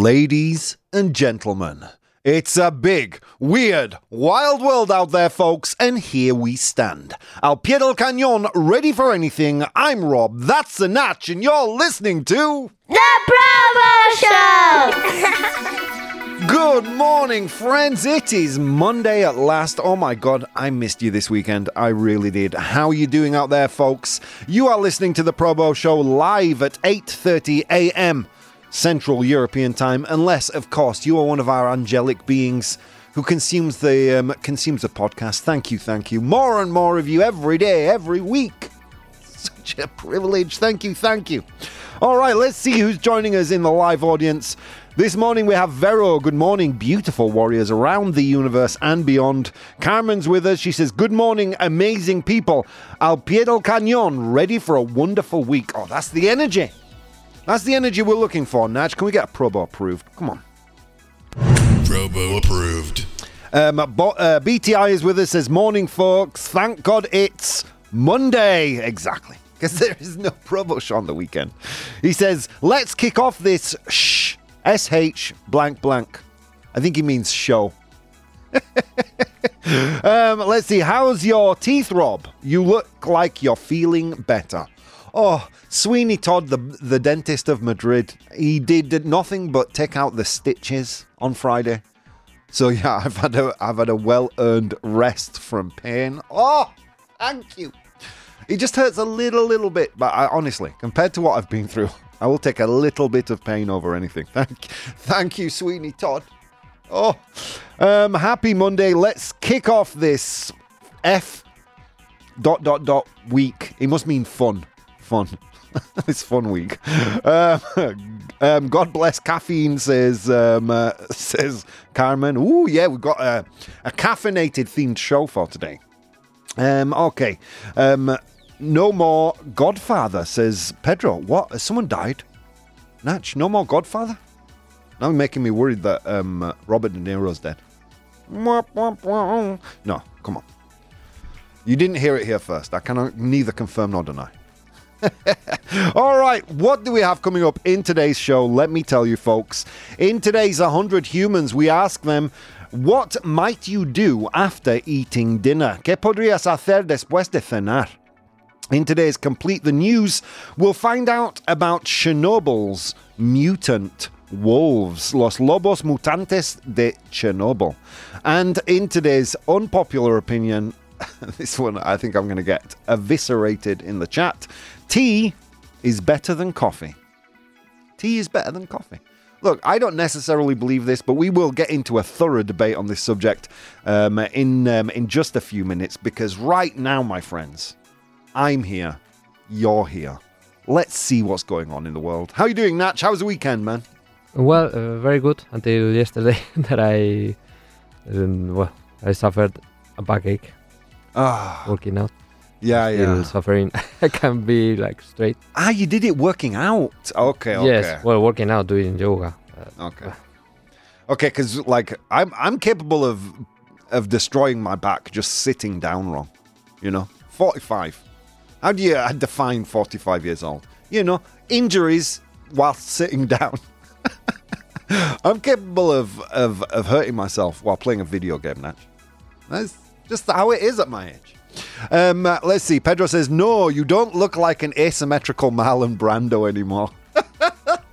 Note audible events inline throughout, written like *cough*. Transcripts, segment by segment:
Ladies and gentlemen, it's a big, weird, wild world out there, folks, and here we stand. Al pie del cañón, ready for anything. I'm Rob, that's the Natch, and you're listening to. The Probo Show! Good morning, friends. It is Monday at last. Oh my god, I missed you this weekend. I really did. How are you doing out there, folks? You are listening to the Probo Show live at 8:30 a.m. Central European Time, unless, of course, you are one of our angelic beings who consumes the um, consumes the podcast. Thank you, thank you. More and more of you every day, every week. Such a privilege. Thank you, thank you. All right, let's see who's joining us in the live audience. This morning we have Vero. Good morning, beautiful warriors around the universe and beyond. Carmen's with us. She says, Good morning, amazing people. Al pie del cañón, ready for a wonderful week. Oh, that's the energy. That's the energy we're looking for, Natch. Can we get a probo approved? Come on. Probo approved. Um, Bo- uh, BTI is with us. Says, Morning, folks. Thank God it's Monday. Exactly. *laughs* Because there is no probo show on the weekend. He says, Let's kick off this shh, SH blank blank. I think he means show. *laughs* um, let's see. How's your teeth, Rob? You look like you're feeling better. Oh, Sweeney Todd, the the dentist of Madrid, he did nothing but take out the stitches on Friday. So yeah, *laughs* I've had a I've had a well earned rest from pain. Oh, thank you. It just hurts a little, little bit, but I, honestly, compared to what I've been through, *laughs* I will take a little bit of pain over anything. *laughs* Thank, thank you, Sweeney Todd. Oh, um, happy Monday. Let's kick off this F dot dot dot week. It must mean fun, fun. *laughs* this fun week. Um, um, God bless caffeine, says um, uh, *laughs* says Carmen. Ooh, yeah, we've got a, a caffeinated themed show for today. Um, okay. Um, no more Godfather, says Pedro. What? Has someone died? Natch, no more Godfather? Now you're making me worried that um, uh, Robert De Niro's dead. No, come on. You didn't hear it here first. I cannot neither confirm nor deny. *laughs* All right, what do we have coming up in today's show? Let me tell you, folks. In today's 100 Humans, we ask them, what might you do after eating dinner? ¿Qué podrías hacer después de cenar? In today's Complete the News, we'll find out about Chernobyl's mutant wolves, Los Lobos Mutantes de Chernobyl. And in today's unpopular opinion, *laughs* this one I think I'm going to get eviscerated in the chat. Tea is better than coffee. Tea is better than coffee. Look, I don't necessarily believe this, but we will get into a thorough debate on this subject um, in um, in just a few minutes. Because right now, my friends, I'm here, you're here. Let's see what's going on in the world. How are you doing, Natch? How was the weekend, man? Well, uh, very good until yesterday *laughs* that I, um, well, I suffered a backache Ah, working out. Yeah, yeah. suffering. *laughs* I can't be like straight. Ah, you did it working out. Okay, okay. Yes, well, working out, doing yoga. Uh, Okay. Okay, because like I'm I'm capable of of destroying my back just sitting down wrong. You know, 45. How do you uh, define 45 years old? You know, injuries while sitting *laughs* down. I'm capable of, of of hurting myself while playing a video game. Natch. That's just how it is at my age. Um, let's see. Pedro says, "No, you don't look like an asymmetrical Marlon Brando anymore." *laughs*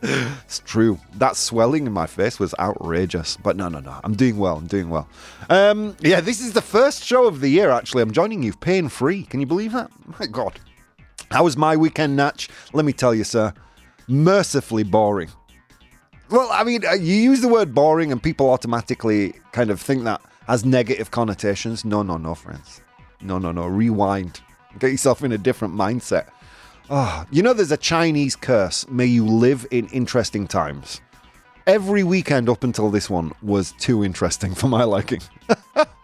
It's true. That swelling in my face was outrageous. But no, no, no. I'm doing well. I'm doing well. Um, yeah, this is the first show of the year, actually. I'm joining you pain free. Can you believe that? My God. How was my weekend, Natch? Let me tell you, sir. Mercifully boring. Well, I mean, uh, you use the word boring and people automatically kind of think that has negative connotations. No, no, no, friends. No, no, no. Rewind. Get yourself in a different mindset. Oh, you know, there's a Chinese curse. May you live in interesting times. Every weekend up until this one was too interesting *laughs* for my liking.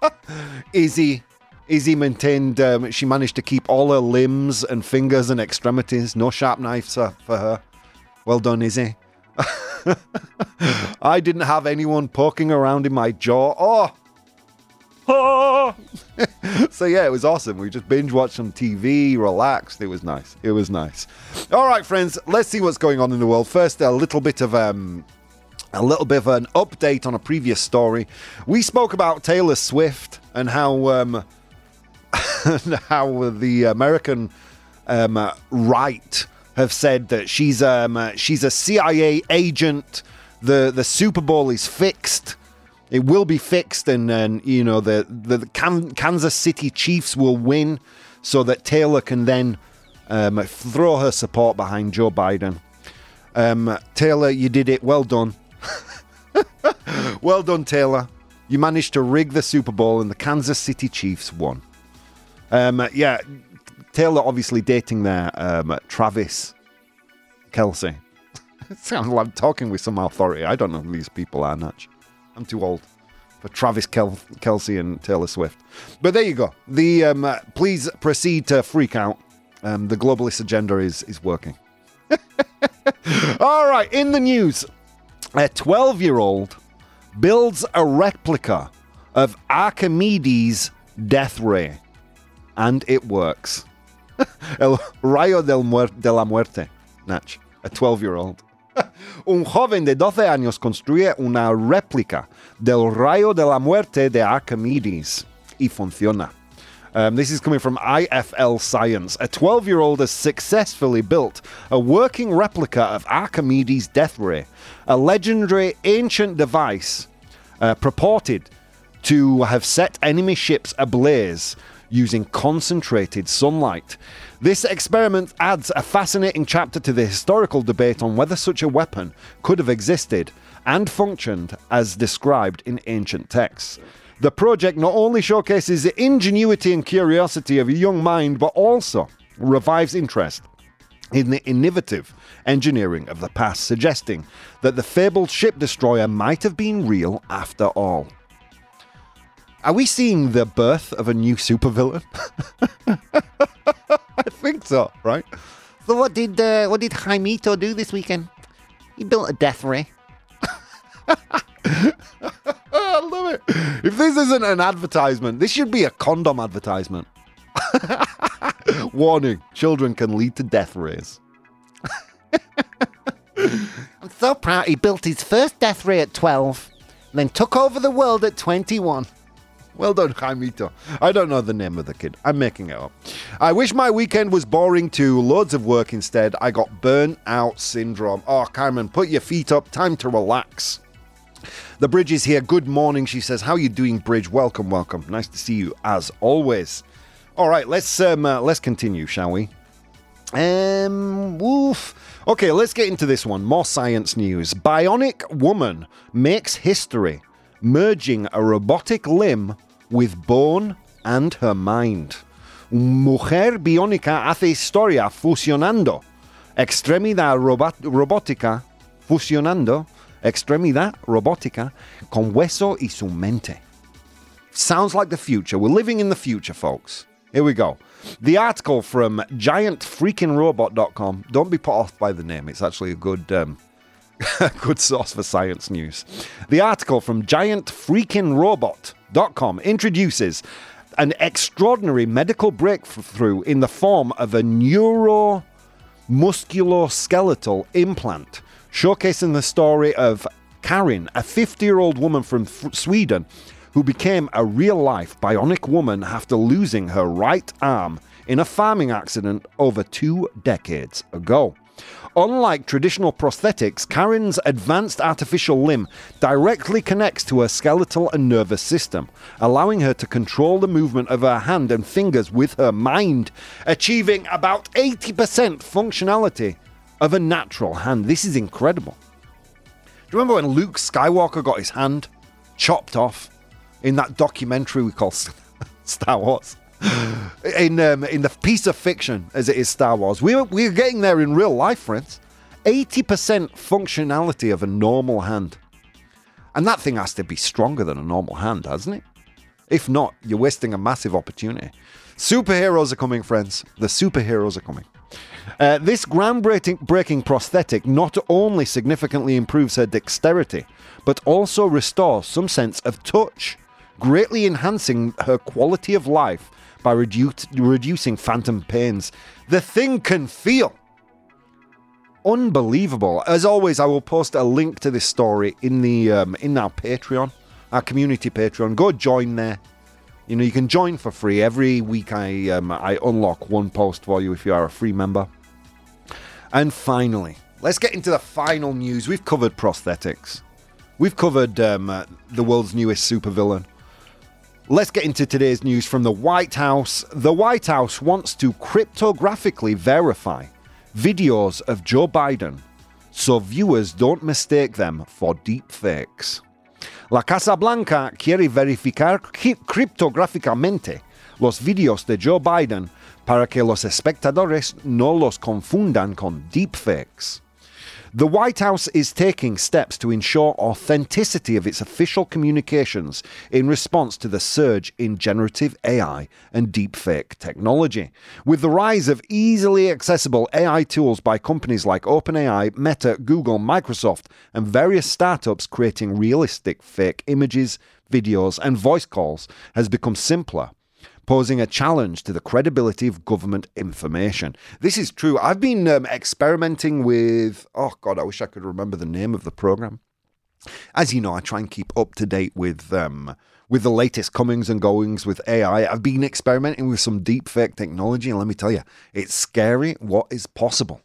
*laughs* Izzy, Izzy maintained um, she managed to keep all her limbs and fingers and extremities. No sharp knives uh, for her. Well done, Izzy. *laughs* I didn't have anyone poking around in my jaw. Oh, *laughs* so yeah, it was awesome. We just binge watched some TV, relaxed. It was nice. It was nice. All right, friends, let's see what's going on in the world. First, a little bit of um, a little bit of an update on a previous story. We spoke about Taylor Swift and how um, *laughs* how the American um, right have said that she's um, she's a CIA agent. The the Super Bowl is fixed. It will be fixed, and and you know the the Kan- Kansas City Chiefs will win, so that Taylor can then um, throw her support behind Joe Biden. Um, Taylor, you did it. Well done. *laughs* well done, Taylor. You managed to rig the Super Bowl, and the Kansas City Chiefs won. Um, yeah, Taylor obviously dating there, um, Travis Kelce. *laughs* sounds like I'm talking with some authority. I don't know who these people are, Natch. I'm too old for Travis Kel- Kelce and Taylor Swift. But there you go. The um, uh, please proceed to freak out. Um, the globalist agenda is is working. *laughs* All right, in the news, a 12 year old builds a replica of Archimedes' death ray, and it works. *laughs* El rayo del muer- de la muerte, Natch, a 12 year old. *laughs* Un joven de 12 años construye una réplica del rayo de la muerte de Archimedes y funciona. Um, this is coming from IFL Science. A 12 year old has successfully built a working replica of Archimedes' death ray, a legendary ancient device uh, purported to have set enemy ships ablaze using concentrated sunlight. This experiment adds a fascinating chapter to the historical debate on whether such a weapon could have existed and functioned as described in ancient texts. The project not only showcases the ingenuity and curiosity of a young mind, but also revives interest in the innovative engineering of the past, suggesting that the fabled ship destroyer might have been real after all. Are we seeing the birth of a new supervillain? *laughs* I think so, right? So what did uh, what did Jaimito do this weekend? He built a death ray. *laughs* I love it. If this isn't an advertisement, this should be a condom advertisement. *laughs* Warning: children can lead to death rays. I'm so proud he built his first death ray at 12, and then took over the world at 21. Well done, Jaimito. I don't know the name of the kid. I'm making it up. I wish my weekend was boring too. Loads of work instead. I got burnout syndrome. Oh, Carmen, put your feet up. Time to relax. The Bridge is here. Good morning, she says. How are you doing, Bridge? Welcome, welcome. Nice to see you as always. All right, let's um, uh, let's continue, shall we? Um, woof. Okay, let's get into this one. More science news. Bionic woman makes history, merging a robotic limb with bone and her mind. Mujer biónica hace historia fusionando extremidad robótica, fusionando extremidad robótica con hueso y su mente. Sounds like the future. We're living in the future, folks. Here we go. The article from giantfreakingrobot.com. Don't be put off by the name. It's actually a good um, *laughs* good source for science news. The article from giantfreakingrobot.com introduces an extraordinary medical breakthrough in the form of a neuromusculoskeletal implant, showcasing the story of Karin, a 50 year old woman from F- Sweden who became a real life bionic woman after losing her right arm in a farming accident over two decades ago. Unlike traditional prosthetics, Karin's advanced artificial limb directly connects to her skeletal and nervous system, allowing her to control the movement of her hand and fingers with her mind, achieving about 80% functionality of a natural hand. This is incredible. Do you remember when Luke Skywalker got his hand chopped off in that documentary we call *laughs* Star Wars? *gasps* in um, in the piece of fiction as it is Star Wars. We're we're getting there in real life, friends. Eighty percent functionality of a normal hand, and that thing has to be stronger than a normal hand, hasn't it? If not, you're wasting a massive opportunity. Superheroes are coming, friends. The superheroes are coming. Uh, this groundbreaking breaking prosthetic not only significantly improves her dexterity, but also restores some sense of touch, greatly enhancing her quality of life by redu- reducing phantom pains. The thing can feel. Unbelievable. As always, I will post a link to this story in the um, in our Patreon, our community Patreon. Go join there. You know, you can join for free. Every week I um, I unlock one post for you if you are a free member. And finally, let's get into the final news. We've covered prosthetics. We've covered um, uh, the world's newest supervillain. Let's get into today's news from the White House. The White House wants to cryptographically verify videos of Joe Biden so viewers don't mistake them for deepfakes. La Casa Blanca quiere verificar criptográficamente los videos de Joe Biden para que los espectadores no los confundan con deepfakes. The White House is taking steps to ensure authenticity of its official communications in response to the surge in generative AI and deepfake technology. With the rise of easily accessible AI tools by companies like OpenAI, Meta, Google, Microsoft, and various startups creating realistic fake images, videos, and voice calls has become simpler posing a challenge to the credibility of government information. This is true. I've been um, experimenting with, oh God, I wish I could remember the name of the program. As you know, I try and keep up to date with um, with the latest comings and goings with AI. I've been experimenting with some deepfake technology, and let me tell you, it's scary what is possible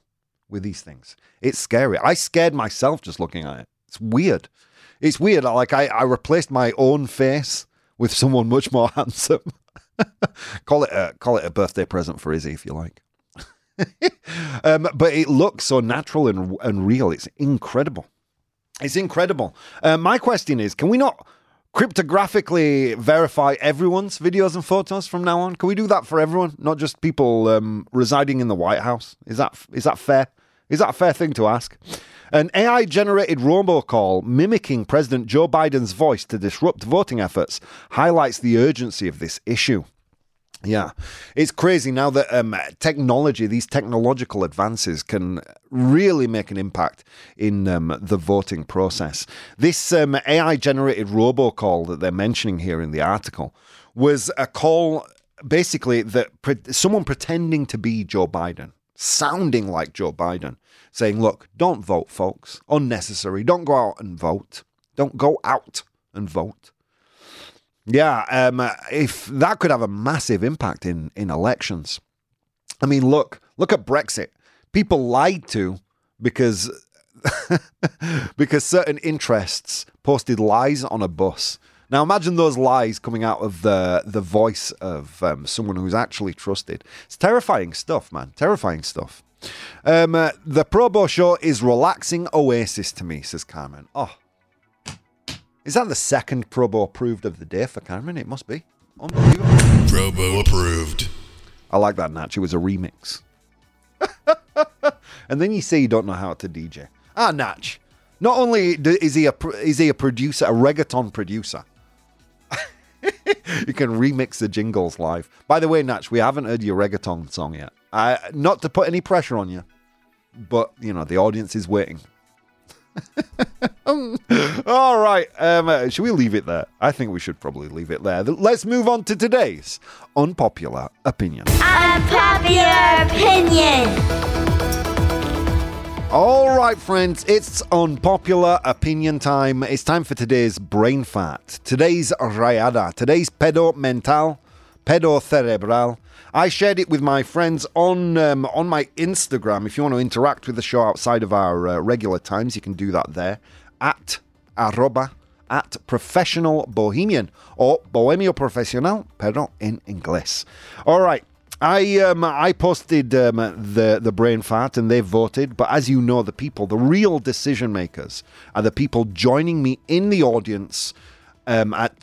with these things. It's scary. I scared myself just looking at it. It's weird. It's weird. Like I, I replaced my own face with someone much more *laughs* handsome. *laughs* call it a call it a birthday present for Izzy if you like. *laughs* um, but it looks so natural and and real. It's incredible. It's incredible. Uh, my question is, can we not cryptographically verify everyone's videos and photos from now on? Can we do that for everyone, not just people um, residing in the White House? Is that is that fair? Is that a fair thing to ask? An AI generated robocall mimicking President Joe Biden's voice to disrupt voting efforts highlights the urgency of this issue. Yeah, it's crazy now that um, technology, these technological advances, can really make an impact in um, the voting process. This um, AI generated robocall that they're mentioning here in the article was a call basically that pre- someone pretending to be Joe Biden, sounding like Joe Biden, saying, Look, don't vote, folks. Unnecessary. Don't go out and vote. Don't go out and vote. Yeah, um, if that could have a massive impact in in elections. I mean, look, look at Brexit. People lied to because *laughs* because certain interests posted lies on a bus. Now imagine those lies coming out of the the voice of um, someone who's actually trusted. It's terrifying stuff, man. Terrifying stuff. Um, uh, the Probo show is relaxing oasis to me, says Carmen. Oh, is that the second Probo approved of the day for Carmen? It must be. Unbelievable. Probo approved. I like that, Natch. It was a remix. *laughs* and then you say you don't know how to DJ. Ah, Natch. Not only is he a is he a producer, a reggaeton producer. *laughs* you can remix the jingles live. By the way, Natch, we haven't heard your reggaeton song yet. Uh, not to put any pressure on you, but you know the audience is waiting. *laughs* All right. Um, uh, should we leave it there? I think we should probably leave it there. Let's move on to today's unpopular opinion. Unpopular opinion. All right, friends, it's unpopular opinion time. It's time for today's brain fat, today's rayada, today's pedo mental, pedo cerebral. I shared it with my friends on um, on my Instagram. If you want to interact with the show outside of our uh, regular times, you can do that there at arroba at professional bohemian or bohemio profesional, pero en inglés. All right. I um, I posted um, the the brain fat and they voted, but as you know, the people, the real decision makers, are the people joining me in the audience um, at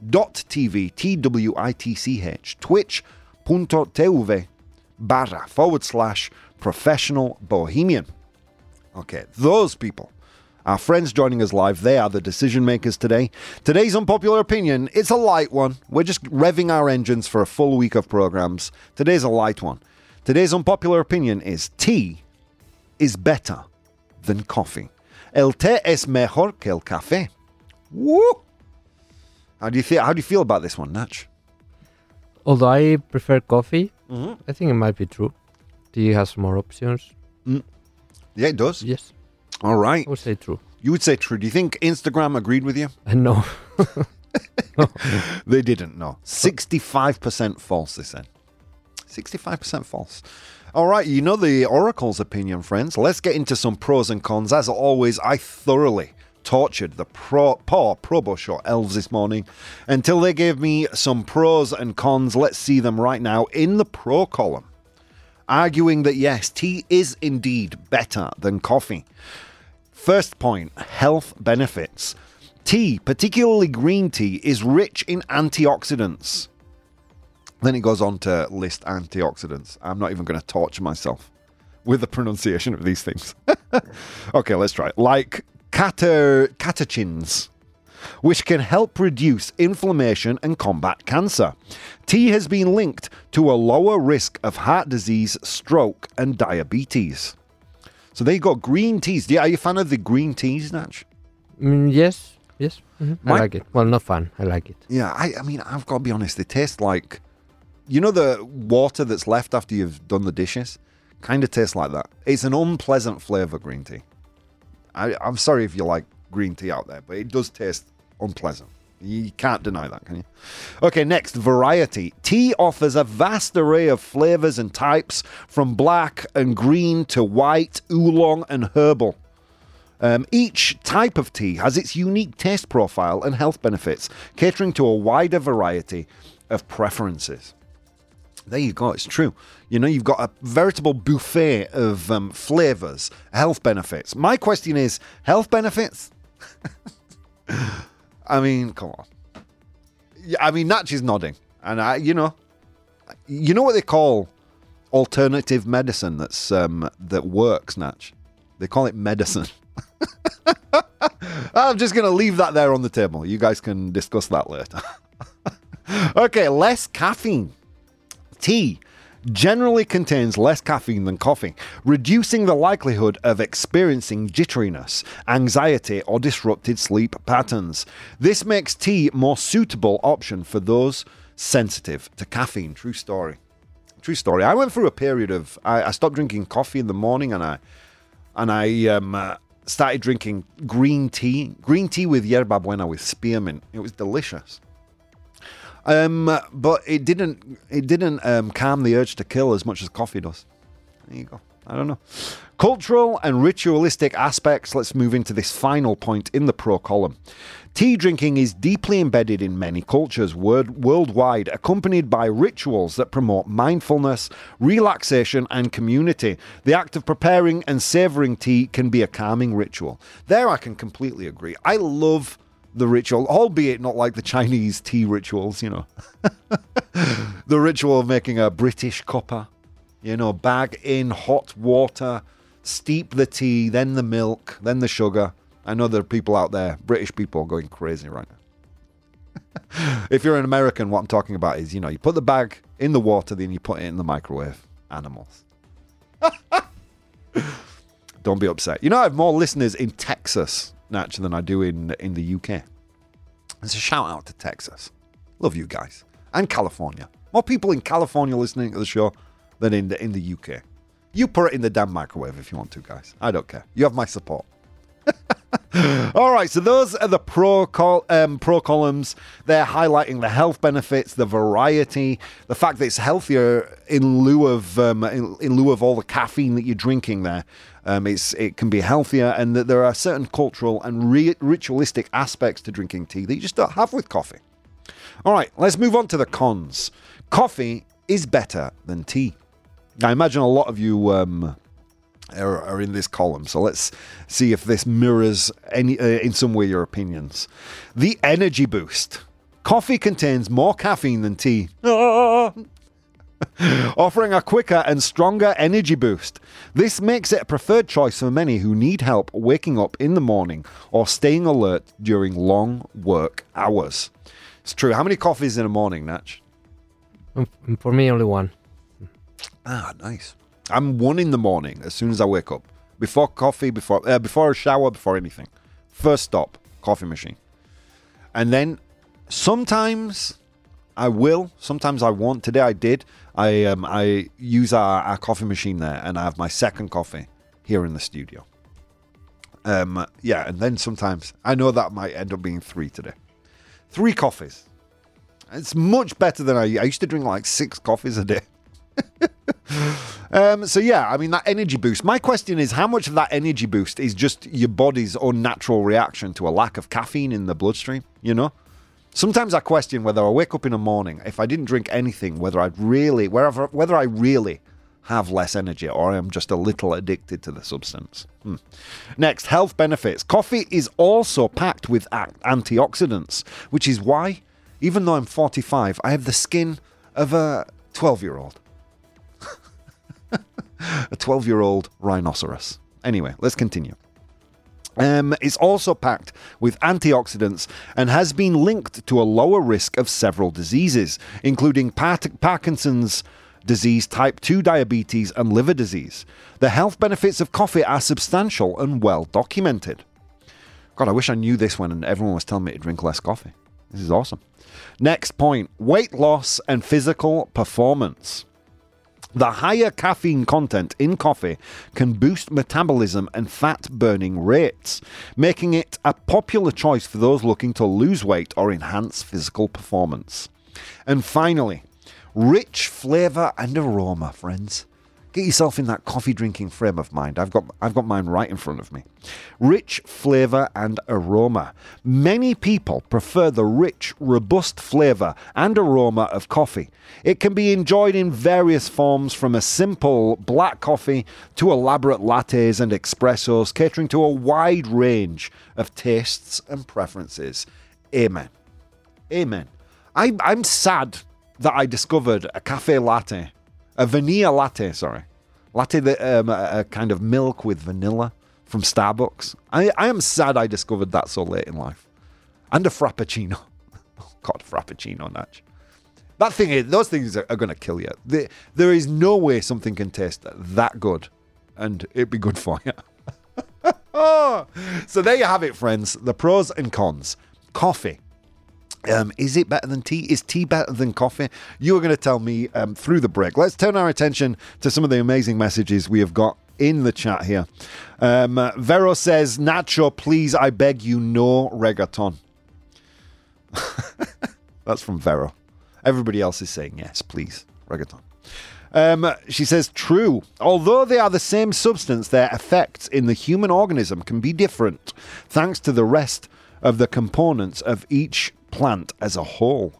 twitch.tv, T W I T C H, twitch.tv barra forward slash professional bohemian. Okay, those people. Our friends joining us live, they are the decision makers today. Today's unpopular opinion, it's a light one. We're just revving our engines for a full week of programs. Today's a light one. Today's unpopular opinion is tea is better than coffee. El té es mejor que el café. Woo! How do you feel? How do you feel about this one, Natch? Although I prefer coffee, Mm-hmm. I think it might be true. Tea has more options. Yeah, it does. Yes, All right. I would say true. You would say true. Do you think Instagram agreed with you? And *laughs* no, They didn't, no. 65% false, they said. 65% false. All right, you know the Oracle's opinion, friends. Let's get into some pros and cons. As always, I thoroughly tortured the pro, poor Probo Show elves this morning until they gave me some pros and cons. Let's see them right now in the pro column. Arguing that yes, tea is indeed better than coffee. First point health benefits. Tea, particularly green tea, is rich in antioxidants. Then it goes on to list antioxidants. I'm not even going to torture myself with the pronunciation of these things. *laughs* okay, let's try it. Like cata- catechins, which can help reduce inflammation and combat cancer. Tea has been linked to a lower risk of heart disease, stroke, and diabetes. So there you go, green teas. Yeah, are you a fan of the green teas, Natch? Mm, yes, yes, mhm. My- I like it. Well, not fun. I like it. Yeah, I, I mean, I've got to be honest, they taste like, you know, the water that's left after you've done the dishes? Kind of tastes like that. It's an unpleasant flavour, green tea. I, I'm sorry if you like green tea out there, but it does taste unpleasant. You can't deny that, can you? Okay, next, variety. Tea offers a vast array of flavors and types, from black and green to white, oolong, and herbal. Um, each type of tea has its unique taste profile and health benefits, catering to a wider variety of preferences. There you go, it's true. You know, you've got a veritable buffet of um, flavors, health benefits. My question is health benefits? *laughs* I mean, come on. I mean, Natch is nodding. And, I, you know, you know what they call alternative medicine that's um, that works, Natch? They call it medicine. *laughs* I'm just going to leave that there on the table. You guys can discuss that later. *laughs* okay, less caffeine. Tea generally contains less caffeine than coffee, reducing the likelihood of experiencing jitteriness, anxiety, or disrupted sleep patterns. This makes tea more suitable option for those sensitive to caffeine. True story. True story. I went through a period of I, I stopped drinking coffee in the morning and I and I um, uh, started drinking green tea, green tea with yerba buena with spearmint. It was delicious. Um, but it didn't it didn't um, calm the urge to kill as much as coffee does. There you go. I don't know. Cultural and ritualistic aspects. Let's move into this final point in the pro column. Tea drinking is deeply embedded in many cultures word- worldwide, accompanied by rituals that promote mindfulness, relaxation, and community. The act of preparing and savoring tea can be a calming ritual. There, I can completely agree. I love the ritual, albeit not like the Chinese tea rituals, you know. *laughs* the ritual of making a British cuppa, you know, bag in hot water, steep the tea, then the milk, then the sugar. I know there are people out there, British people, going crazy right now. *laughs* if you're an American, what I'm talking about is, you know, you put the bag in the water, then you put it in the microwave. Animals. *laughs* Don't be upset. You know, I have more listeners in Texas, Natch, than I do in in the UK. It's a shout out to Texas. Love you guys. And California. More people in California listening to the show than in the in the UK. You put it in the damn microwave if you want to, guys. I don't care. You have my support. *laughs* All right, so those are the pro col- um, pro columns. They're highlighting the health benefits, the variety, the fact that it's healthier in lieu of um, in, in lieu of all the caffeine that you're drinking. There, um, it's it can be healthier, and that there are certain cultural and re- ritualistic aspects to drinking tea that you just don't have with coffee. All right, let's move on to the cons. Coffee is better than tea. I imagine a lot of you um, are, are in this column, so let's see if this mirrors any uh, in some way your opinions. The energy boost. Coffee contains more caffeine than tea. *laughs* *laughs* Offering a quicker and stronger energy boost. This makes it a preferred choice for many who need help waking up in the morning or staying alert during long work hours. It's true. How many coffees in a morning, Natch? Um, For me, only one. Ah, nice. I'm one in the morning as soon as I wake up. Before coffee, before uh, before a shower, before anything. First stop, coffee machine. And then sometimes I will, sometimes I won't. Today I did. I um I use our, our coffee machine there and I have my second coffee here in the studio. Um, yeah, and then sometimes I know that might end up being three today. Three coffees. It's much better than I, I used to drink like six coffees a day. *laughs* um, so yeah, I mean that energy boost. My question is, how much of that energy boost is just your body's unnatural reaction to a lack of caffeine in the bloodstream? You know, sometimes I question whether I wake up in the morning if I didn't drink anything, whether I'd really, wherever, whether I really have less energy or I'm just a little addicted to the substance. Hmm. Next, health benefits. Coffee is also packed with antioxidants, which is why, even though I'm 45, I have the skin of a 12 year old. *laughs* a 12 year old rhinoceros. Anyway, let's continue. Um, it's also packed with antioxidants and has been linked to a lower risk of several diseases, including Par- Parkinson's disease, type 2 diabetes, and liver disease. The health benefits of coffee are substantial and well documented. God, I wish I knew this when everyone was telling me to drink less coffee. This is awesome. Next point weight loss and physical performance. The higher caffeine content in coffee can boost metabolism and fat burning rates, making it a popular choice for those looking to lose weight or enhance physical performance. And finally, rich flavour and aroma, friends. Get yourself in that coffee drinking frame of mind. I've got I've got mine right in front of me. Rich flavor and aroma. Many people prefer the rich, robust flavor and aroma of coffee. It can be enjoyed in various forms from a simple black coffee to elaborate lattes and espressos, catering to a wide range of tastes and preferences. Amen. Amen. I, I'm sad that I discovered a cafe latte, a vanilla latte, sorry, latte that um, a, a kind of milk with vanilla from Starbucks. I, I am sad I discovered that so late in life, and a frappuccino. *laughs* Oh God, frappuccino, Natch. That thing is, those things are, are going to kill you. The, there is no way something can taste that good, and it'd be good for you. *laughs* so there you have it, friends. The pros and cons. Coffee. Um, is it better than tea? Is tea better than coffee? You are going to tell me um, through the break. Let's turn our attention to some of the amazing messages we have got in the chat here. Um, uh, Vero says, Nacho, please, I beg you, no reggaeton. *laughs* That's from Vero. Everybody else is saying yes, please, reggaeton. Um, she says, true. Although they are the same substance, their effects in the human organism can be different, thanks to the rest of the components of each plant as a whole.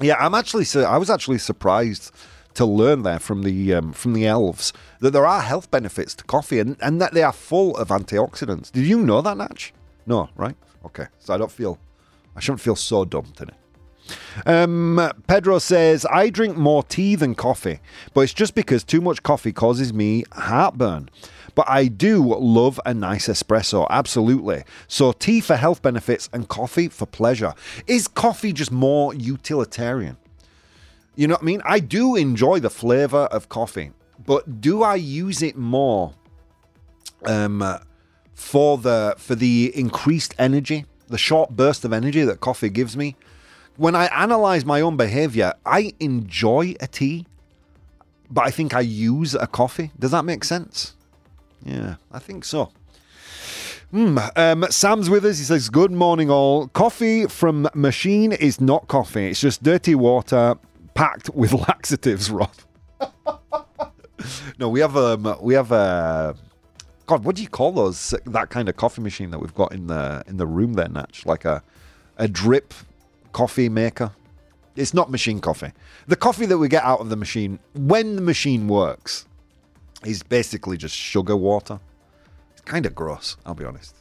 Yeah, I'm actually. I was actually surprised to learn there from the um, from the elves that there are health benefits to coffee and, and that they are full of antioxidants. Did you know that, Natch? No, right? Okay, so I don't feel. I shouldn't feel so dumb today. Um, Pedro says, I drink more tea than coffee, but it's just because too much coffee causes me heartburn. But I do love a nice espresso, absolutely. So, tea for health benefits and coffee for pleasure. Is coffee just more utilitarian? You know what I mean? I do enjoy the flavor of coffee, but do I use it more um, for the for the increased energy, the short burst of energy that coffee gives me? When I analyze my own behavior, I enjoy a tea, but I think I use a coffee. Does that make sense? Yeah, I think so. Hmm, um, Sam's with us. He says, Good morning, all. Coffee from machine is not coffee, it's just dirty water packed with *laughs* laxatives, Rob. *laughs* no, we have um, we have a God. What do you call those? That kind of coffee machine that we've got in the in the room there, Natch, like a a drip coffee maker. It's not machine coffee. The coffee that we get out of the machine when the machine works is basically just sugar water. It's kind of gross, I'll be honest.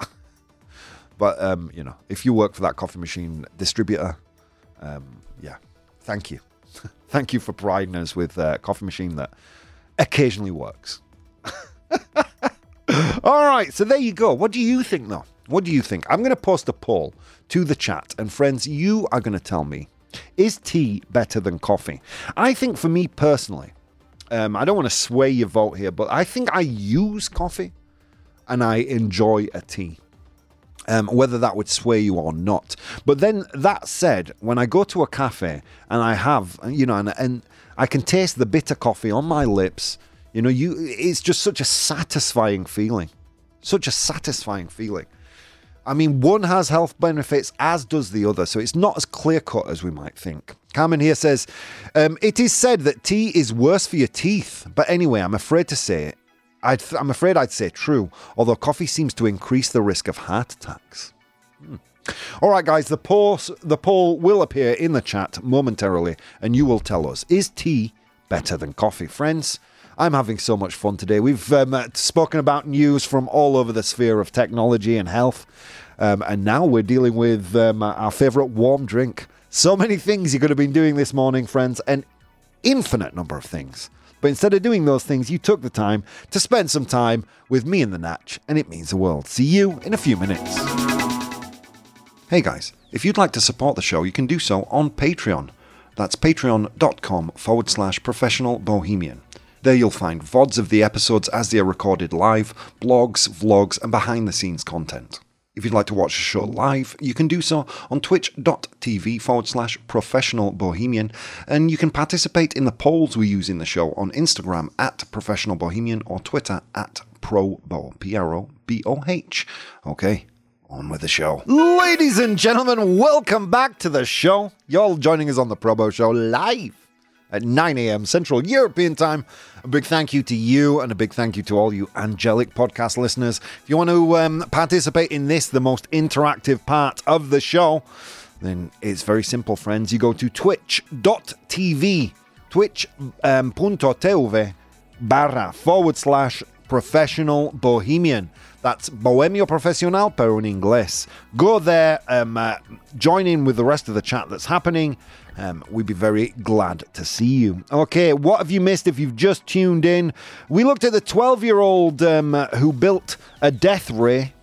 *laughs* but um, you know, if you work for that coffee machine distributor, um, yeah, thank you, *laughs* thank you for providing us with a coffee machine that occasionally works. *laughs* All right, so there you go. What do you think, though? What do you think? I'm going to post a poll to the chat, and friends, you are going to tell me is tea better than coffee? I think for me personally, um, I don't want to sway your vote here, but I think I use coffee and I enjoy a tea. Um, whether that would sway you or not. But then that said, when I go to a cafe and I have, you know, and, and I can taste the bitter coffee on my lips, You know, you it's just such a satisfying feeling. Such a satisfying feeling. I mean, one has health benefits, as does the other, so it's not as clear cut as we might think. Carmen here says, um, It is said that tea is worse for your teeth, but anyway, I'm afraid to say it. I'd th- I'm afraid I'd say true, although coffee seems to increase the risk of heart attacks. Hmm. All right, guys, the poll, the poll will appear in the chat momentarily, and you will tell us is tea better than coffee? Friends, I'm having so much fun today. We've um, uh, spoken about news from all over the sphere of technology and health, um, and now we're dealing with um, our favourite warm drink. So many things you could have been doing this morning, friends, an infinite number of things. But instead of doing those things, you took the time to spend some time with me and the Natch, and it means the world. See you in a few minutes. Hey guys, if you'd like to support the show, you can do so on Patreon. That's patreon.com forward slash professional bohemian. There you'll find VODs of the episodes as they are recorded live, blogs, vlogs, and behind the scenes content. If you'd like to watch the show live, you can do so on twitch.tv forward slash professional bohemian, and you can participate in the polls we use in the show on Instagram at professional bohemian or Twitter at probo, P R O B O H. Okay, on with the show. Ladies and gentlemen, welcome back to the show. Y'all joining us on the Probo Show live at 9 a.m. Central European Time. A big thank you to you and a big thank you to all you angelic podcast listeners. If you want to um, participate in this, the most interactive part of the show, then it's very simple, friends. You go to twitch.tv, twitch.tv barra forward slash professional bohemian. That's Bohemio Profesional, pero en inglés. Go there, um, uh, join in with the rest of the chat that's happening. Um, we'd be very glad to see you. Okay, what have you missed if you've just tuned in? We looked at the 12 year old um, who built a death ray,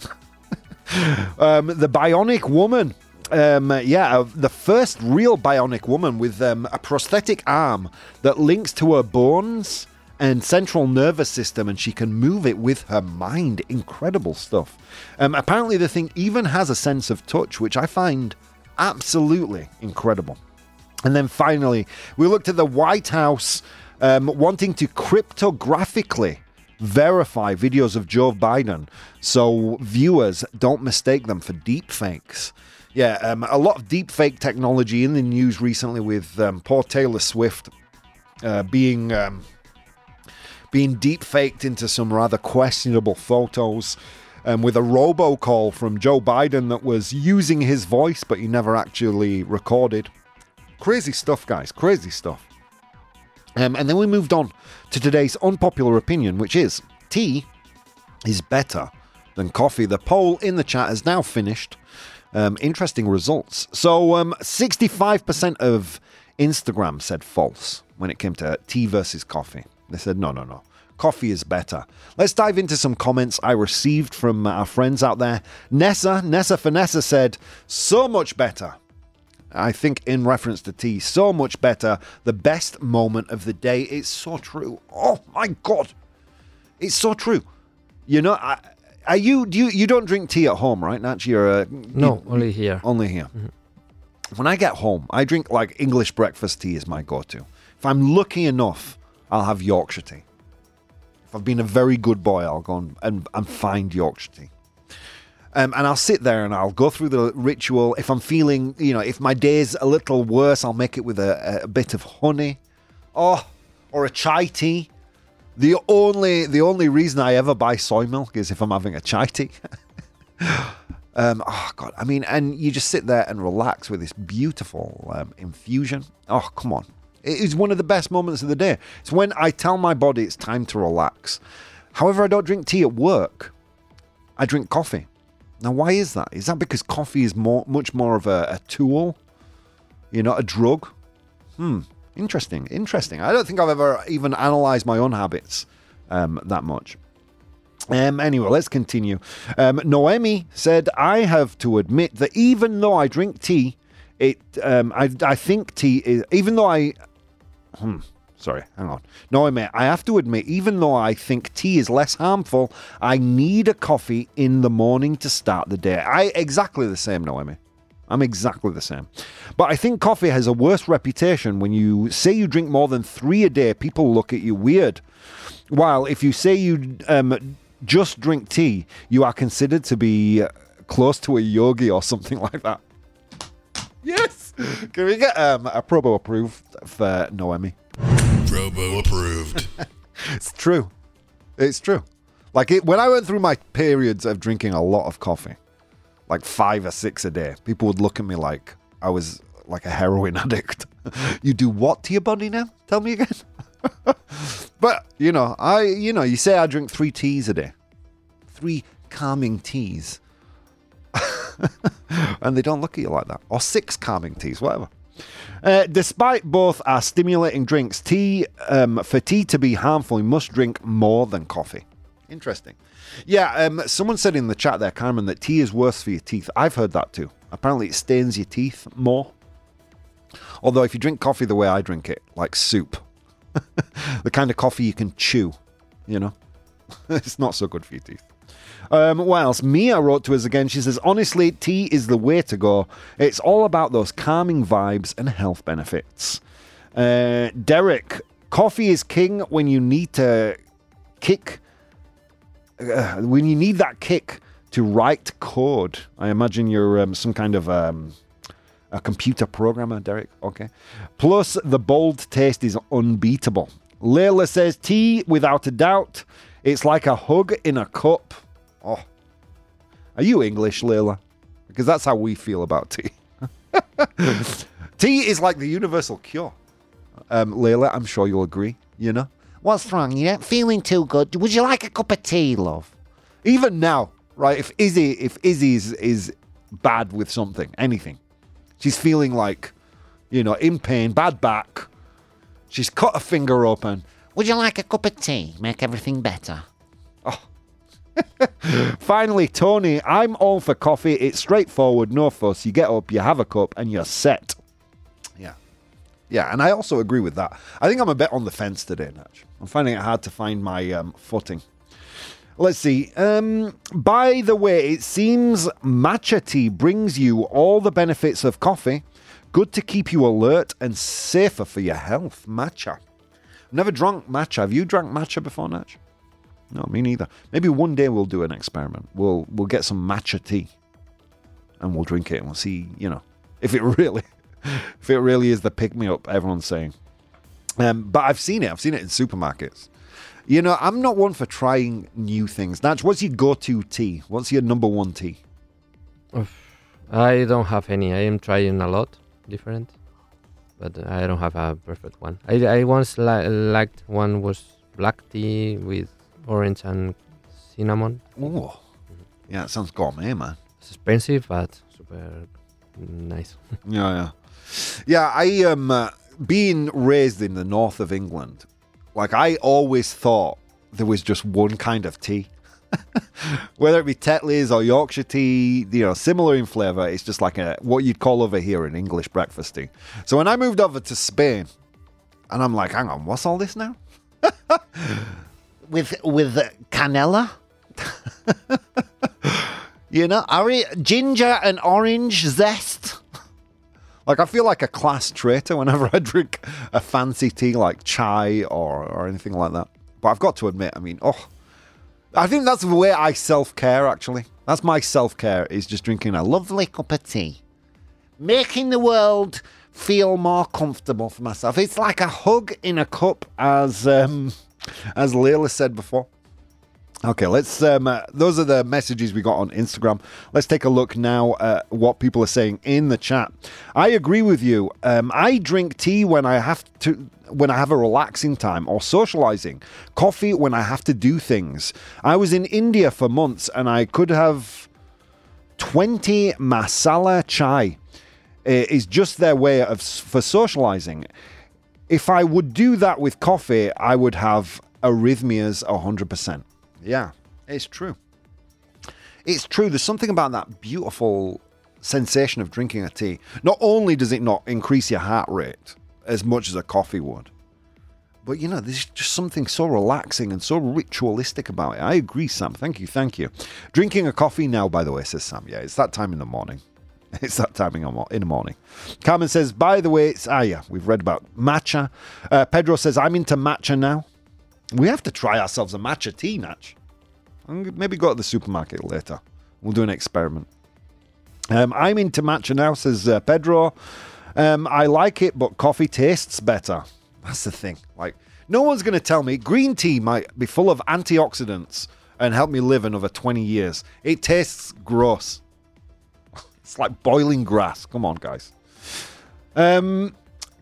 *laughs* um, the Bionic Woman. Um, yeah, the first real bionic woman with um, a prosthetic arm that links to her bones and central nervous system, and she can move it with her mind. Incredible stuff. Um, apparently, the thing even has a sense of touch, which I find absolutely incredible. And then finally, we looked at the White House um, wanting to cryptographically verify videos of Joe Biden so viewers don't mistake them for deepfakes. Yeah, um, a lot of deepfake technology in the news recently with um, poor Taylor Swift uh, being um, being deepfaked into some rather questionable photos. Um, with a robocall from Joe Biden that was using his voice, but he never actually recorded. Crazy stuff, guys. Crazy stuff. Um, and then we moved on to today's unpopular opinion, which is tea is better than coffee. The poll in the chat is now finished. Um, interesting results. So, um, 65% of Instagram said false when it came to tea versus coffee. They said, no, no, no. Coffee is better. Let's dive into some comments I received from our friends out there. Nessa, Nessa Vanessa said, so much better. I think in reference to tea, so much better. The best moment of the day. It's so true. Oh my god, it's so true. You know, I, are you do you you don't drink tea at home, right? Nat, you're uh, No, you- only here. only here. When I get home, I drink like English breakfast tea is my go-to. If I'm lucky enough, I'll have Yorkshire tea. If I've been a very good boy, I'll go and, and, and find Yorkshire tea. Um, and I'll sit there and I'll go through the ritual. If I'm feeling, you know, if my day's a little worse, I'll make it with a, a bit of honey, oh, or a chai tea. The only the only reason I ever buy soy milk is if I'm having a chai tea. *laughs* um, oh god, I mean, and you just sit there and relax with this beautiful um, infusion. Oh come on, it is one of the best moments of the day. It's when I tell my body it's time to relax. However, I don't drink tea at work. I drink coffee. Now, why is that? Is that because coffee is more, much more of a, a tool? You know, a drug? Hmm. Interesting. Interesting. I don't think I've ever even analysed my own habits um, that much. Um, anyway, let's continue. Um, Noemi said, I have to admit that even though I drink tea, it um, I, I think tea is, even though I, hmm, sorry, hang on. No, I mean, I have to admit, even though I think tea is less harmful, I need a coffee in the morning to start the day. I exactly the same, Noemi. I'm exactly the same. But I think coffee has a worse reputation when you say you drink more than three a day, people look at you weird. While if you say you um, just drink tea, you are considered to be close to a yogi or something *laughs* like that. Yes! Can we get um, a probo approved for Noemi? Probo approved. *laughs* It's true. It's true. Like it, when I went through my periods of drinking a lot of coffee, like five or six a day, people would look at me like I was like a heroin *laughs* addict. you do what to your body now? Tell me again. *laughs* but you know, I you know, you say I drink three teas a day, three calming teas, *laughs* and they don't look at you like that, or six calming teas, whatever. Uh, despite both are stimulating drinks, tea um, for tea to be harmful, you must drink more than coffee. Interesting. Yeah, um, someone said in the chat there, Cameron, that tea is worse for your teeth. I've heard that too. Apparently, it stains your teeth more. Although, if you drink coffee the way I drink it, like soup, *laughs* the kind of coffee you can chew, you know, *laughs* it's not so good for your teeth. Um, what else? Mia wrote to us again. She says, honestly, tea is the way to go. It's all about those calming vibes and health benefits. Uh, Derek, coffee is king when you need to kick, uh, when you need that kick to write code. I imagine you're um, some kind of um, a computer programmer, Derek. Okay. Plus, the bold taste is unbeatable. Layla says, tea without a doubt. It's like a hug in a cup. Oh. Are you English, Layla? Because that's how we feel about tea. *laughs* tea is like the universal cure. Um, Layla, I'm sure you'll agree, you know? What's wrong? You ain't feeling too good. Would you like a cup of tea, love? Even now, right? If Izzy, if Izzy is, is bad with something, anything, she's feeling like, you know, in pain, bad back. She's cut a finger open. Would you like a cup of tea? Make everything better. Finally, Tony, I'm all for coffee. It's straightforward, no fuss. You get up, you have a cup, and you're set. Yeah. Yeah, and I also agree with that. I think I'm a bit on the fence today, Natch. I'm finding it hard to find my um, footing. Let's see. Um, by the way, it seems matcha tea brings you all the benefits of coffee. Good to keep you alert and safer for your health. Matcha. Never drunk matcha. Have you drank matcha before, Natch? No, me neither. Maybe one day we'll do an experiment. We'll we'll get some matcha tea, and we'll drink it, and we'll see. You know, *laughs* if it really, *laughs* if it really is the pick me up everyone's saying. Um, but I've seen it. I've seen it in supermarkets. You know, I'm not one for trying new things. Natch, what's your go-to tea? What's your number one tea? I don't have any. I am trying a lot different, but I don't have a perfect one. I, I once li- liked one was black tea with orange and cinnamon. Oh, yeah, it sounds gourmet, man. It's expensive, but super nice. *laughs* Yeah, yeah, yeah. I um, uh, being raised in the north of England, like I always thought there was just one kind of tea. *laughs* Whether it be Tetley's or Yorkshire tea, you know, similar in flavour, it's just like a what you'd call over here an English breakfast tea. So when I moved over to Spain, and I'm like, hang on, what's all this now? *laughs* with with canela, you know, are ginger and orange zest. Like I feel like a class traitor whenever I drink a fancy tea like chai or or anything like that. But I've got to admit, I mean, oh, I think that's the way I self care. Actually, that's my self care is just drinking a lovely cup of tea, making the world feel more comfortable for myself. It's like a hug in a cup, as um, as Layla said before. Okay, let's. Um, uh, those are the messages we got on Instagram. Let's take a look now at what people are saying in the chat. I agree with you. Um, I drink tea when I have to, when I have a relaxing time or socializing. Coffee when I have to do things. I was in India for months and I could have twenty masala chai. It is just their way of for socializing. If I would do that with coffee, I would have arrhythmias hundred percent. Yeah, it's true. It's true. There's something about that beautiful sensation of drinking a tea. Not only does it not increase your heart rate as much as a coffee would, but you know, there's just something so relaxing and so ritualistic about it. I agree, Sam. Thank you, thank you. Drinking a coffee now, by the way, says Sam. Yeah, it's that time in the morning. *laughs* It's that timing in the morning. Carmen says, by the way, it's, ah, yeah, we've read about matcha. Uh, Pedro says, I'm into matcha now. We have to try ourselves a matcha tea, Natch. Maybe go to the supermarket later. We'll do an experiment. Um, I'm into matcha now, says uh, Pedro. Um, I like it, but coffee tastes better. That's the thing. Like, no one's going to tell me green tea might be full of antioxidants and help me live another 20 years. It tastes gross. It's like boiling grass. Come on, guys. Um,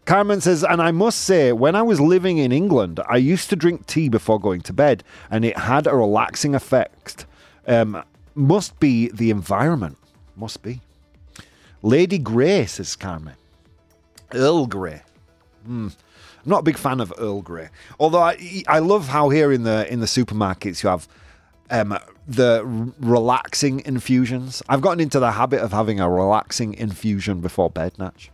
Carmen says, and I must say, when I was living in England, I used to drink tea before going to bed, and it had a relaxing effect. Um, must be the environment. Must be. Lady Grey, says Carmen. Earl Grey. Hmm. Not a big fan of Earl Grey. Although I, I love how here in the in the supermarkets you have um, the relaxing infusions. I've gotten into the habit of having a relaxing infusion before bed, Natch.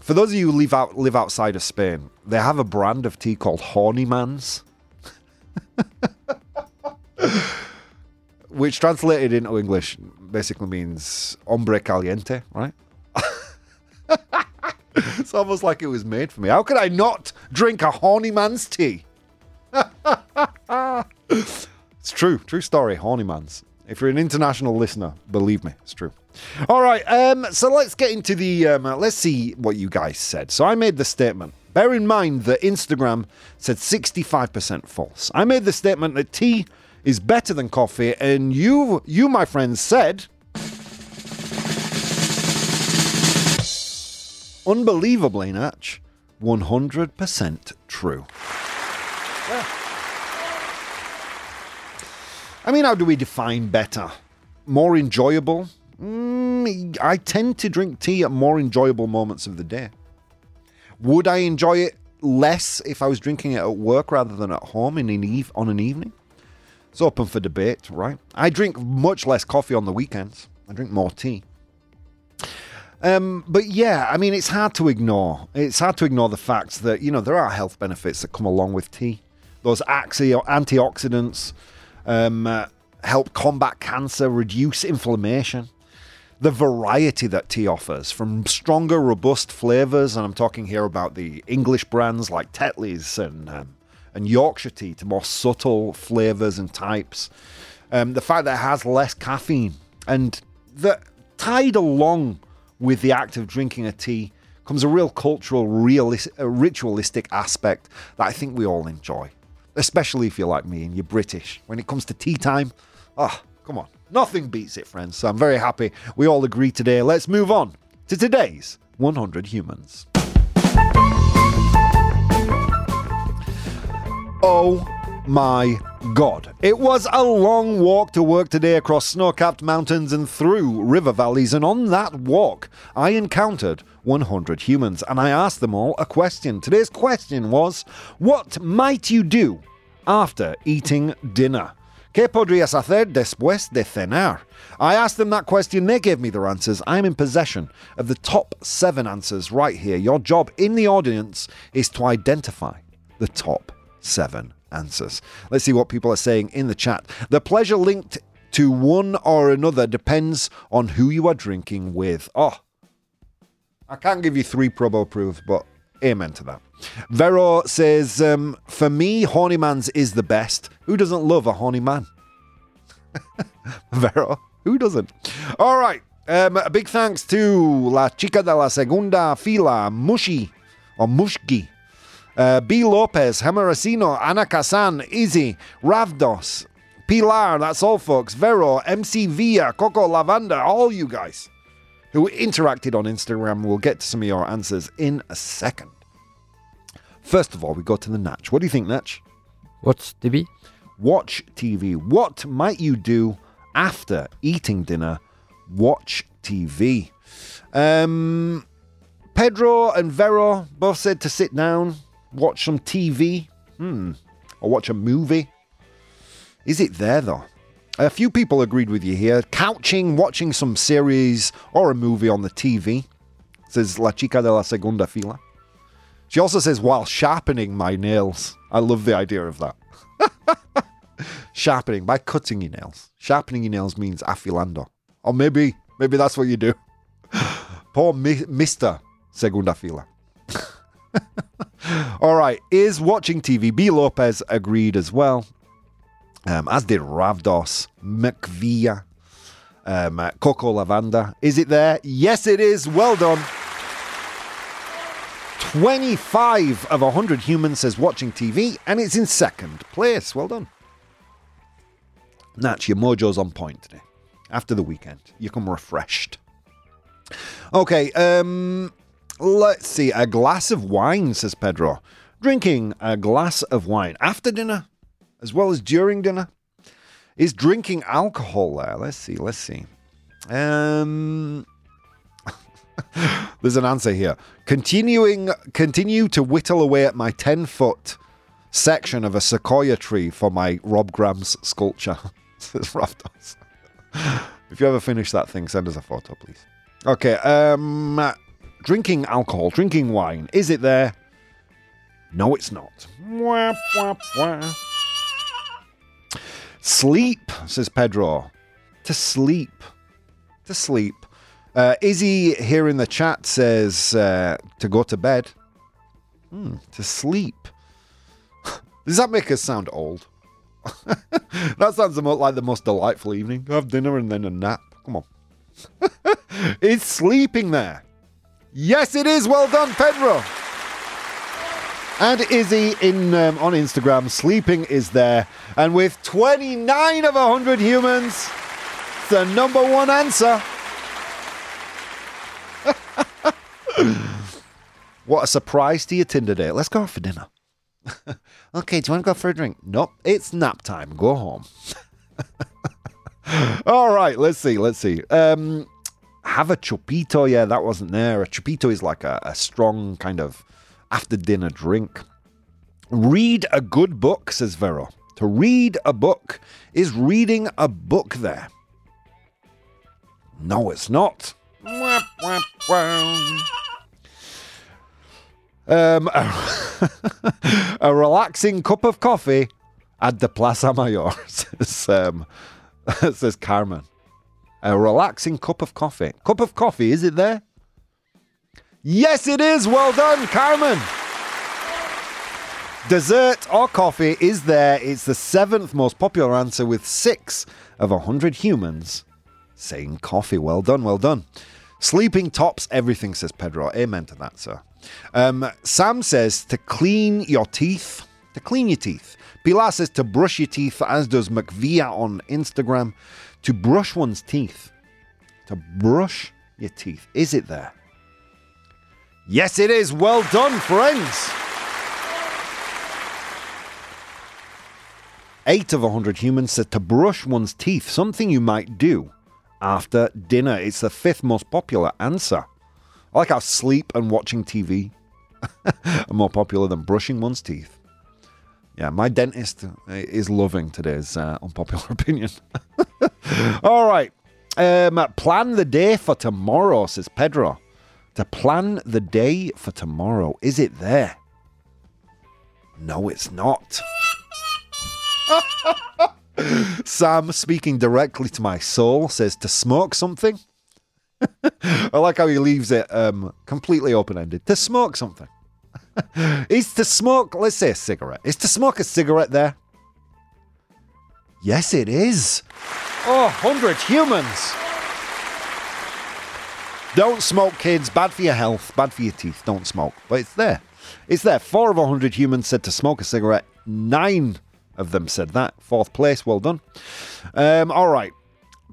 For those of you who live out live outside of Spain, they have a brand of tea called Horny Man's, *laughs* which translated into English basically means hombre caliente, right? *laughs* it's almost like it was made for me. How could I not drink a horny man's tea? *laughs* True, true story. Horny man's. If you're an international listener, believe me, it's true. All right, um, so let's get into the. Um, uh, let's see what you guys said. So I made the statement. Bear in mind that Instagram said 65% false. I made the statement that tea is better than coffee, and you, you, my friends, said. Unbelievably, Natch, 100% true. I mean, how do we define better? More enjoyable? Mm, I tend to drink tea at more enjoyable moments of the day. Would I enjoy it less if I was drinking it at work rather than at home in an eve- on an evening? It's open for debate, right? I drink much less coffee on the weekends. I drink more tea. Um, but yeah, I mean, it's hard to ignore. It's hard to ignore the fact that, you know, there are health benefits that come along with tea. Those antioxidants, um, uh, help combat cancer, reduce inflammation. The variety that tea offers, from stronger, robust flavors, and I'm talking here about the English brands like Tetley's and um, and Yorkshire tea, to more subtle flavors and types. Um, the fact that it has less caffeine, and that tied along with the act of drinking a tea comes a real cultural, realis- uh, ritualistic aspect that I think we all enjoy especially if you're like me and you're British. When it comes to tea time, ah, oh, come on. Nothing beats it, friends. So I'm very happy we all agree today. Let's move on to today's 100 Humans. Oh my God. It was a long walk to work today across snow capped mountains and through river valleys, and on that walk, I encountered 100 humans and I asked them all a question. Today's question was What might you do after eating dinner? ¿Qué podrías hacer después de cenar? I asked them that question, they gave me their answers. I'm in possession of the top seven answers right here. Your job in the audience is to identify the top seven answers. Let's see what people are saying in the chat. The pleasure linked to one or another depends on who you are drinking with. Oh, I can't give you three Probo proofs, but amen to that. Vero says, um, for me, horny man's is the best. Who doesn't love a horny man? *laughs* Vero, who doesn't? All right. Um, a big thanks to La Chica de la Segunda Fila, Mushi, or Mushgi, uh, B. Lopez, Hemaracino, Ana Casan, Izzy, Ravdos, Pilar, that's all folks, Vero, MC Via, Coco Lavanda, all you guys who interacted on Instagram. We'll get to some of your answers in a second. First of all, we go to the Natch. What do you think, Natch? Watch TV? Watch TV. What might you do after eating dinner? Watch TV. Um, Pedro and Vero both said to sit down, watch some TV, hmm, or watch a movie. Is it there though? A few people agreed with you here. Couching, watching some series or a movie on the TV, says La Chica de la Segunda Fila. She also says, while sharpening my nails. I love the idea of that. *laughs* sharpening by cutting your nails. Sharpening your nails means afilando. Or maybe, maybe that's what you do. *laughs* Poor mi- Mr. Segunda Fila. *laughs* All right, is watching TV. B. Lopez agreed as well, um, as did Ravdos, McVia, um, uh, Coco Lavanda. Is it there? Yes, it is. Well done. 25 of 100 humans says watching TV, and it's in second place. Well done. Natch, your mojo's on point today. After the weekend, you come refreshed. Okay, um, let's see. A glass of wine, says Pedro. Drinking a glass of wine after dinner, as well as during dinner. Is drinking alcohol there? Let's see. Let's see. Um, *laughs* there's an answer here. Continuing, continue to whittle away at my ten foot section of a sequoia tree for my Rob Grams sculpture. *laughs* says *laughs* if you ever finish that thing, send us a photo, please. Okay. Um, drinking alcohol, drinking wine. Is it there? No, it's not. Wah, wah, wah. Sleep, says Pedro. To sleep. To sleep. Uh, Izzy here in the chat says uh, to go to bed. Hmm, to sleep. *laughs* Does that make us sound old? *laughs* that sounds the mo- like the most delightful evening. Have dinner and then a nap. Come on. *laughs* is sleeping there? Yes, it is. Well done, Pedro. And Izzy in um, on Instagram, sleeping is there. And with 29 of 100 humans, the number one answer. *laughs* what a surprise to your Tinder date. Let's go out for dinner. *laughs* okay, do you want to go for a drink? Nope, it's nap time. Go home. *laughs* All right, let's see. Let's see. Um, have a chupito. Yeah, that wasn't there. A chupito is like a, a strong kind of after dinner drink. Read a good book, says Vero. To read a book is reading a book there. No, it's not. Um, a, *laughs* a relaxing cup of coffee at the Plaza Mayor, *laughs* says, um, *laughs* says Carmen. A relaxing cup of coffee. Cup of coffee, is it there? Yes, it is. Well done, Carmen. Dessert or coffee is there. It's the seventh most popular answer with six of a hundred humans saying coffee. Well done, well done. Sleeping tops everything, says Pedro. Amen to that, sir. Um, Sam says to clean your teeth. To clean your teeth. Pilar says to brush your teeth, as does McVia on Instagram. To brush one's teeth. To brush your teeth. Is it there? Yes, it is. Well done, friends. Eight of a hundred humans said to brush one's teeth, something you might do after dinner. It's the fifth most popular answer. I like how sleep and watching TV *laughs* are more popular than brushing one's teeth. Yeah, my dentist is loving today's uh, unpopular *laughs* opinion. *laughs* All right. Um, plan the day for tomorrow, says Pedro. To plan the day for tomorrow. Is it there? No, it's not. *laughs* Sam, speaking directly to my soul, says to smoke something. *laughs* I like how he leaves it um, completely open ended. To smoke something. Is to smoke, let's say a cigarette. Is to smoke a cigarette there? Yes, it is. Oh, 100 humans. Don't smoke, kids. Bad for your health, bad for your teeth. Don't smoke. But it's there. It's there. Four of 100 humans said to smoke a cigarette. Nine of them said that. Fourth place. Well done. Um, all right.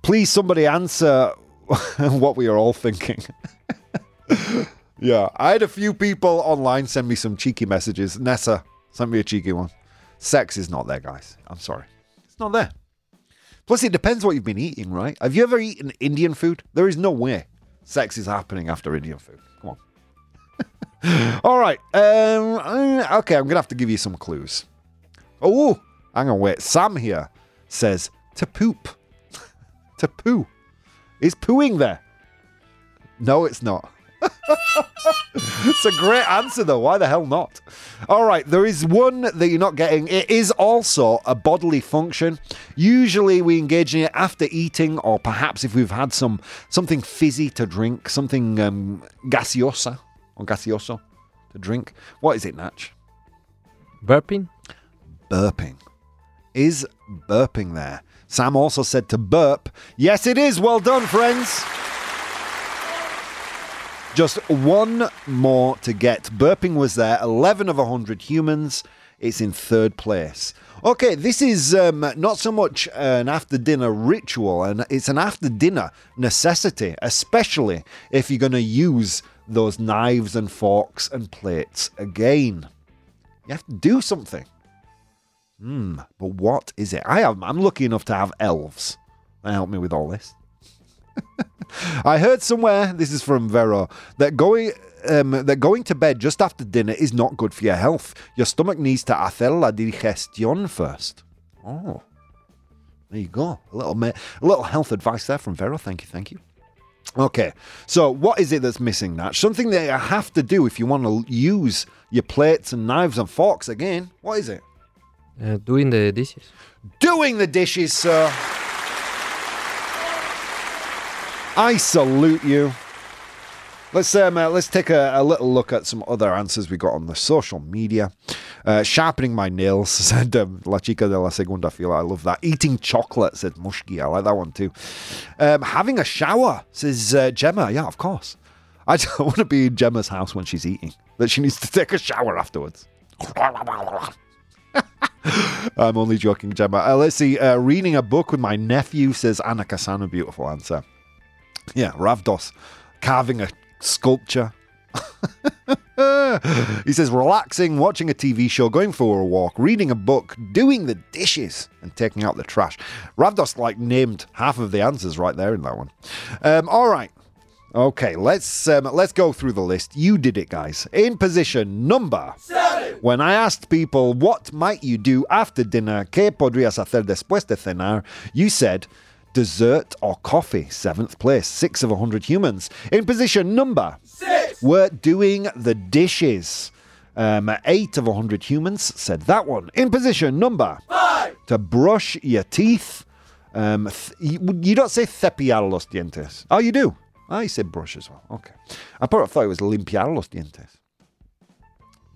Please, somebody answer *laughs* what we are all thinking. *laughs* yeah, I had a few people online send me some cheeky messages. Nessa sent me a cheeky one. Sex is not there, guys. I'm sorry. It's not there. Plus, it depends what you've been eating, right? Have you ever eaten Indian food? There is no way sex is happening after Indian food. Come on. *laughs* All right. Um, okay, I'm going to have to give you some clues. Oh, hang on, wait. Sam here says to poop. *laughs* to poo. Is pooing there? No, it's not. It's a great answer, though. Why the hell not? All right, there is one that you're not getting. It is also a bodily function. Usually, we engage in it after eating, or perhaps if we've had some something fizzy to drink, something um, gaseosa or gaseoso to drink. What is it, Natch? Burping? Burping. Is burping there? Sam also said to burp. Yes, it is. Well done, friends. Just one more to get. Burping was there. 11 of 100 humans. It's in third place. Okay, this is um, not so much an after dinner ritual, and it's an after dinner necessity, especially if you're going to use those knives and forks and plates again. You have to do something. Hmm, but what is it? I have, I'm lucky enough to have elves. They help me with all this. I heard somewhere, this is from Vero, that going um, that going to bed just after dinner is not good for your health. Your stomach needs to hacer la digestión first. Oh, there you go. A little, ma- a little health advice there from Vero. Thank you, thank you. Okay, so what is it that's missing, Nat? Something that you have to do if you want to use your plates and knives and forks again. What is it? Uh, doing the dishes. Doing the dishes, sir. I salute you. Let's um, uh, let's take a, a little look at some other answers we got on the social media. Uh, sharpening my nails *laughs* said um, La Chica de la Segunda Fila. I love that. Eating chocolate said Mushki. I like that one too. Um, having a shower says uh, Gemma. Yeah, of course. I *laughs* don't want to be in Gemma's house when she's eating. That she needs to *laughs* take a shower afterwards. I'm only joking, Gemma. Uh, let's see. Uh, reading a book with my nephew says Anna Kasana. Beautiful answer. Yeah, Ravdos. Carving a sculpture. *laughs* he says relaxing, watching a TV show, going for a walk, reading a book, doing the dishes, and taking out the trash. Ravdos like named half of the answers right there in that one. Um, all right. Okay, let's um, let's go through the list. You did it, guys. In position number seven. When I asked people what might you do after dinner, ¿qué podrías hacer después de cenar? You said dessert or coffee. Seventh place, six of a hundred humans. In position number six, we're doing the dishes. Um, eight of a hundred humans said that one. In position number five, to brush your teeth. Um, th- you, you don't say cepillar los dientes. Oh, you do. I said brush as well. Okay. I thought it was limpiar los dientes.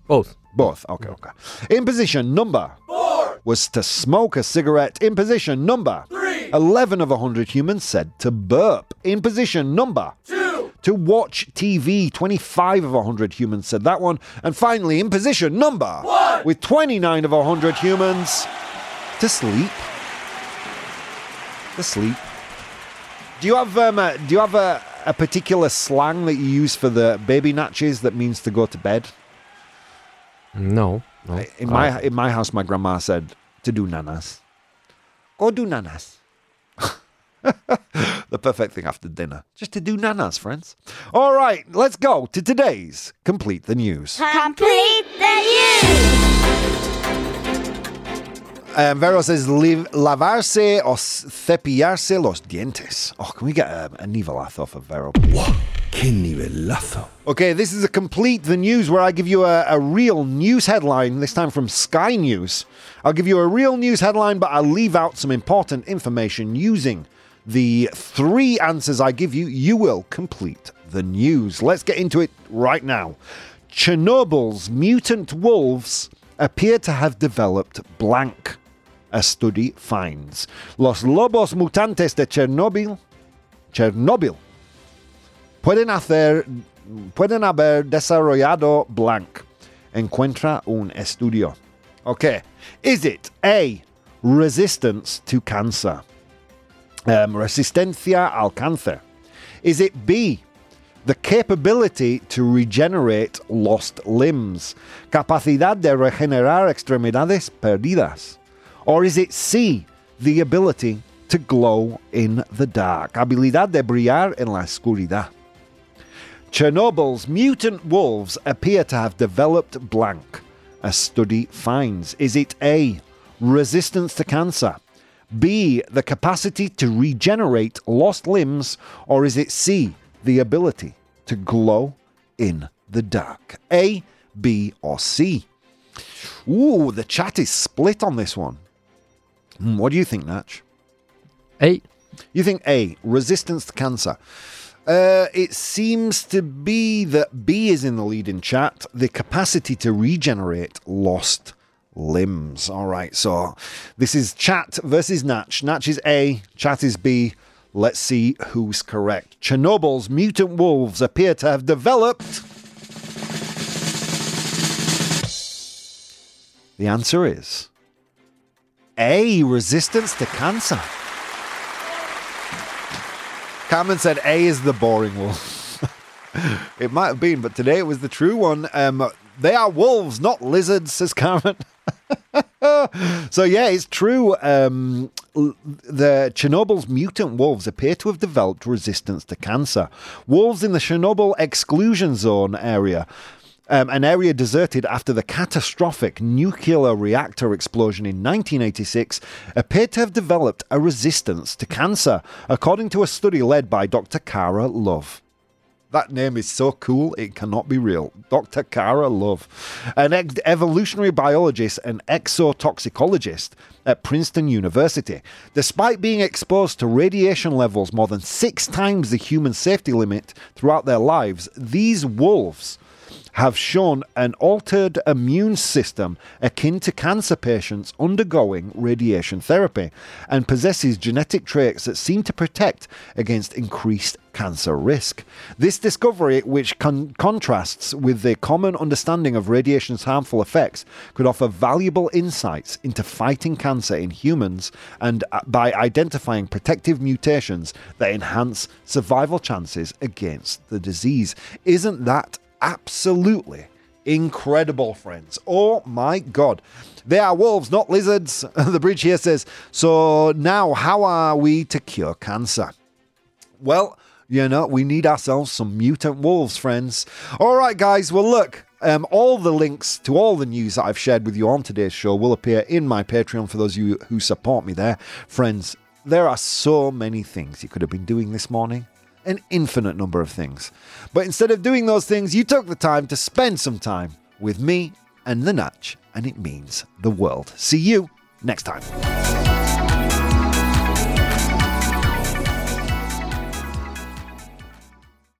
Both. Both. Okay, okay. In position number four was to smoke a cigarette. In position number three, 11 of 100 humans said to burp. In position number two, to watch TV. 25 of 100 humans said that one. And finally, in position number one, with 29 of 100 humans, to sleep. To sleep. Do you have um, a, do you have a, a particular slang that you use for the baby natches that means to go to bed? No. no. In my in my house, my grandma said to do nanas. Go do nanas. *laughs* the perfect thing after dinner, just to do nanas, friends. All right, let's go to today's complete the news. Complete the news. Um, Vero says lavarse o s- cepillarse los dientes. Oh, can we get a, a nivelazo for Vero, please? Qué nivelazo. Okay, this is a complete the news where I give you a, a real news headline, this time from Sky News. I'll give you a real news headline, but I'll leave out some important information using the three answers I give you. You will complete the news. Let's get into it right now. Chernobyl's mutant wolves appear to have developed blank. A study finds. Los lobos mutantes de Chernobyl, Chernobyl pueden hacer pueden haber desarrollado blank. Encuentra un estudio. Okay. Is it A. Resistance to cancer? Um, resistencia al cáncer. Is it B. The capability to regenerate lost limbs? Capacidad de regenerar extremidades perdidas? Or is it C. The ability to glow in the dark? Habilidad de brillar en la oscuridad. Chernobyl's mutant wolves appear to have developed blank. A study finds. Is it A. Resistance to cancer? B. The capacity to regenerate lost limbs? Or is it C. The ability to glow in the dark? A, B, or C? Ooh, the chat is split on this one. Hmm, What do you think, Natch? A. You think A, resistance to cancer. Uh, it seems to be that B is in the lead in chat. The capacity to regenerate lost limbs. All right, so this is chat versus Natch. Natch is A, chat is B. Let's see who's correct. Chernobyl's mutant wolves appear to have developed. The answer is A, resistance to cancer. Cameron said A is the boring wolf. *laughs* it might have been, but today it was the true one. Um, they are wolves, not lizards, says Cameron. *laughs* *laughs* so yeah, it's true. Um, the Chernobyl's mutant wolves appear to have developed resistance to cancer. Wolves in the Chernobyl exclusion zone area. Um, an area deserted after the catastrophic nuclear reactor explosion in 1986 appeared to have developed a resistance to cancer, according to a study led by Dr. Cara Love. That name is so cool, it cannot be real. Dr. Cara Love, an ex- evolutionary biologist and ecotoxicologist at Princeton University. Despite being exposed to radiation levels more than six times the human safety limit throughout their lives, these wolves have shown an altered immune system akin to cancer patients undergoing radiation therapy and possesses genetic traits that seem to protect against increased cancer risk. This discovery, which con- contrasts with the common understanding of radiation's harmful effects, could offer valuable insights into fighting cancer in humans and uh, by identifying protective mutations that enhance survival chances against the disease. Isn't that absolutely incredible, friends. Oh my god. They are wolves, not lizards. *laughs* the bridge here says, So now, how are we to cure cancer? Well, you know, we need ourselves some mutant wolves, friends. All right, guys. Well, look. Um, all the links to all the news that I've shared with you on today's show will appear in my Patreon for those of you who support me there. Friends, there are so many things you could have been doing this morning an infinite number of things. But instead of doing those things, you took the time to spend some time with me and the Natch, and it means the world. See you next time.